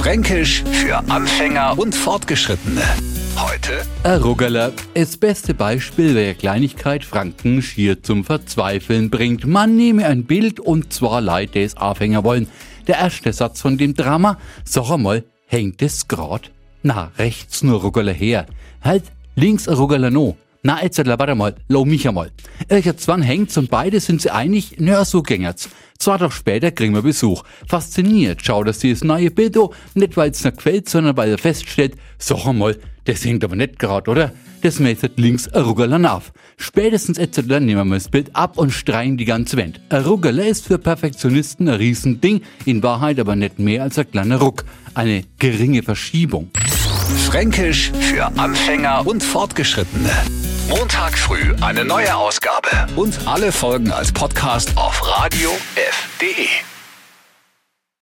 Fränkisch für Anfänger und Fortgeschrittene. Heute Arugala. Das beste Beispiel, wer Kleinigkeit Franken schier zum Verzweifeln bringt. Man nehme ein Bild und zwar Leute, es Anfänger wollen. Der erste Satz von dem Drama, sag einmal, hängt es grad? Na, rechts nur Rugala her. Halt, links Rugala no. Na, jetzt warte mal, lau mich einmal. Irgendwann Zwang hängt's und beide sind sie einig, na, so gängert's. Zwei Tage später kriegen wir Besuch. Fasziniert schaut er sich das neue Bild an, nicht weil's noch gefällt, sondern weil er feststellt, sag einmal, das hängt aber nicht grad, oder? Das mäßigt links Arugala auf. Spätestens jetzt nehmen wir das Bild ab und streichen die ganze Wand. Arugala ist für Perfektionisten ein Riesending, in Wahrheit aber nicht mehr als ein kleiner Ruck. Eine geringe Verschiebung. Fränkisch für Anfänger und Fortgeschrittene. Montag früh eine neue Ausgabe und alle Folgen als Podcast auf radiof.de.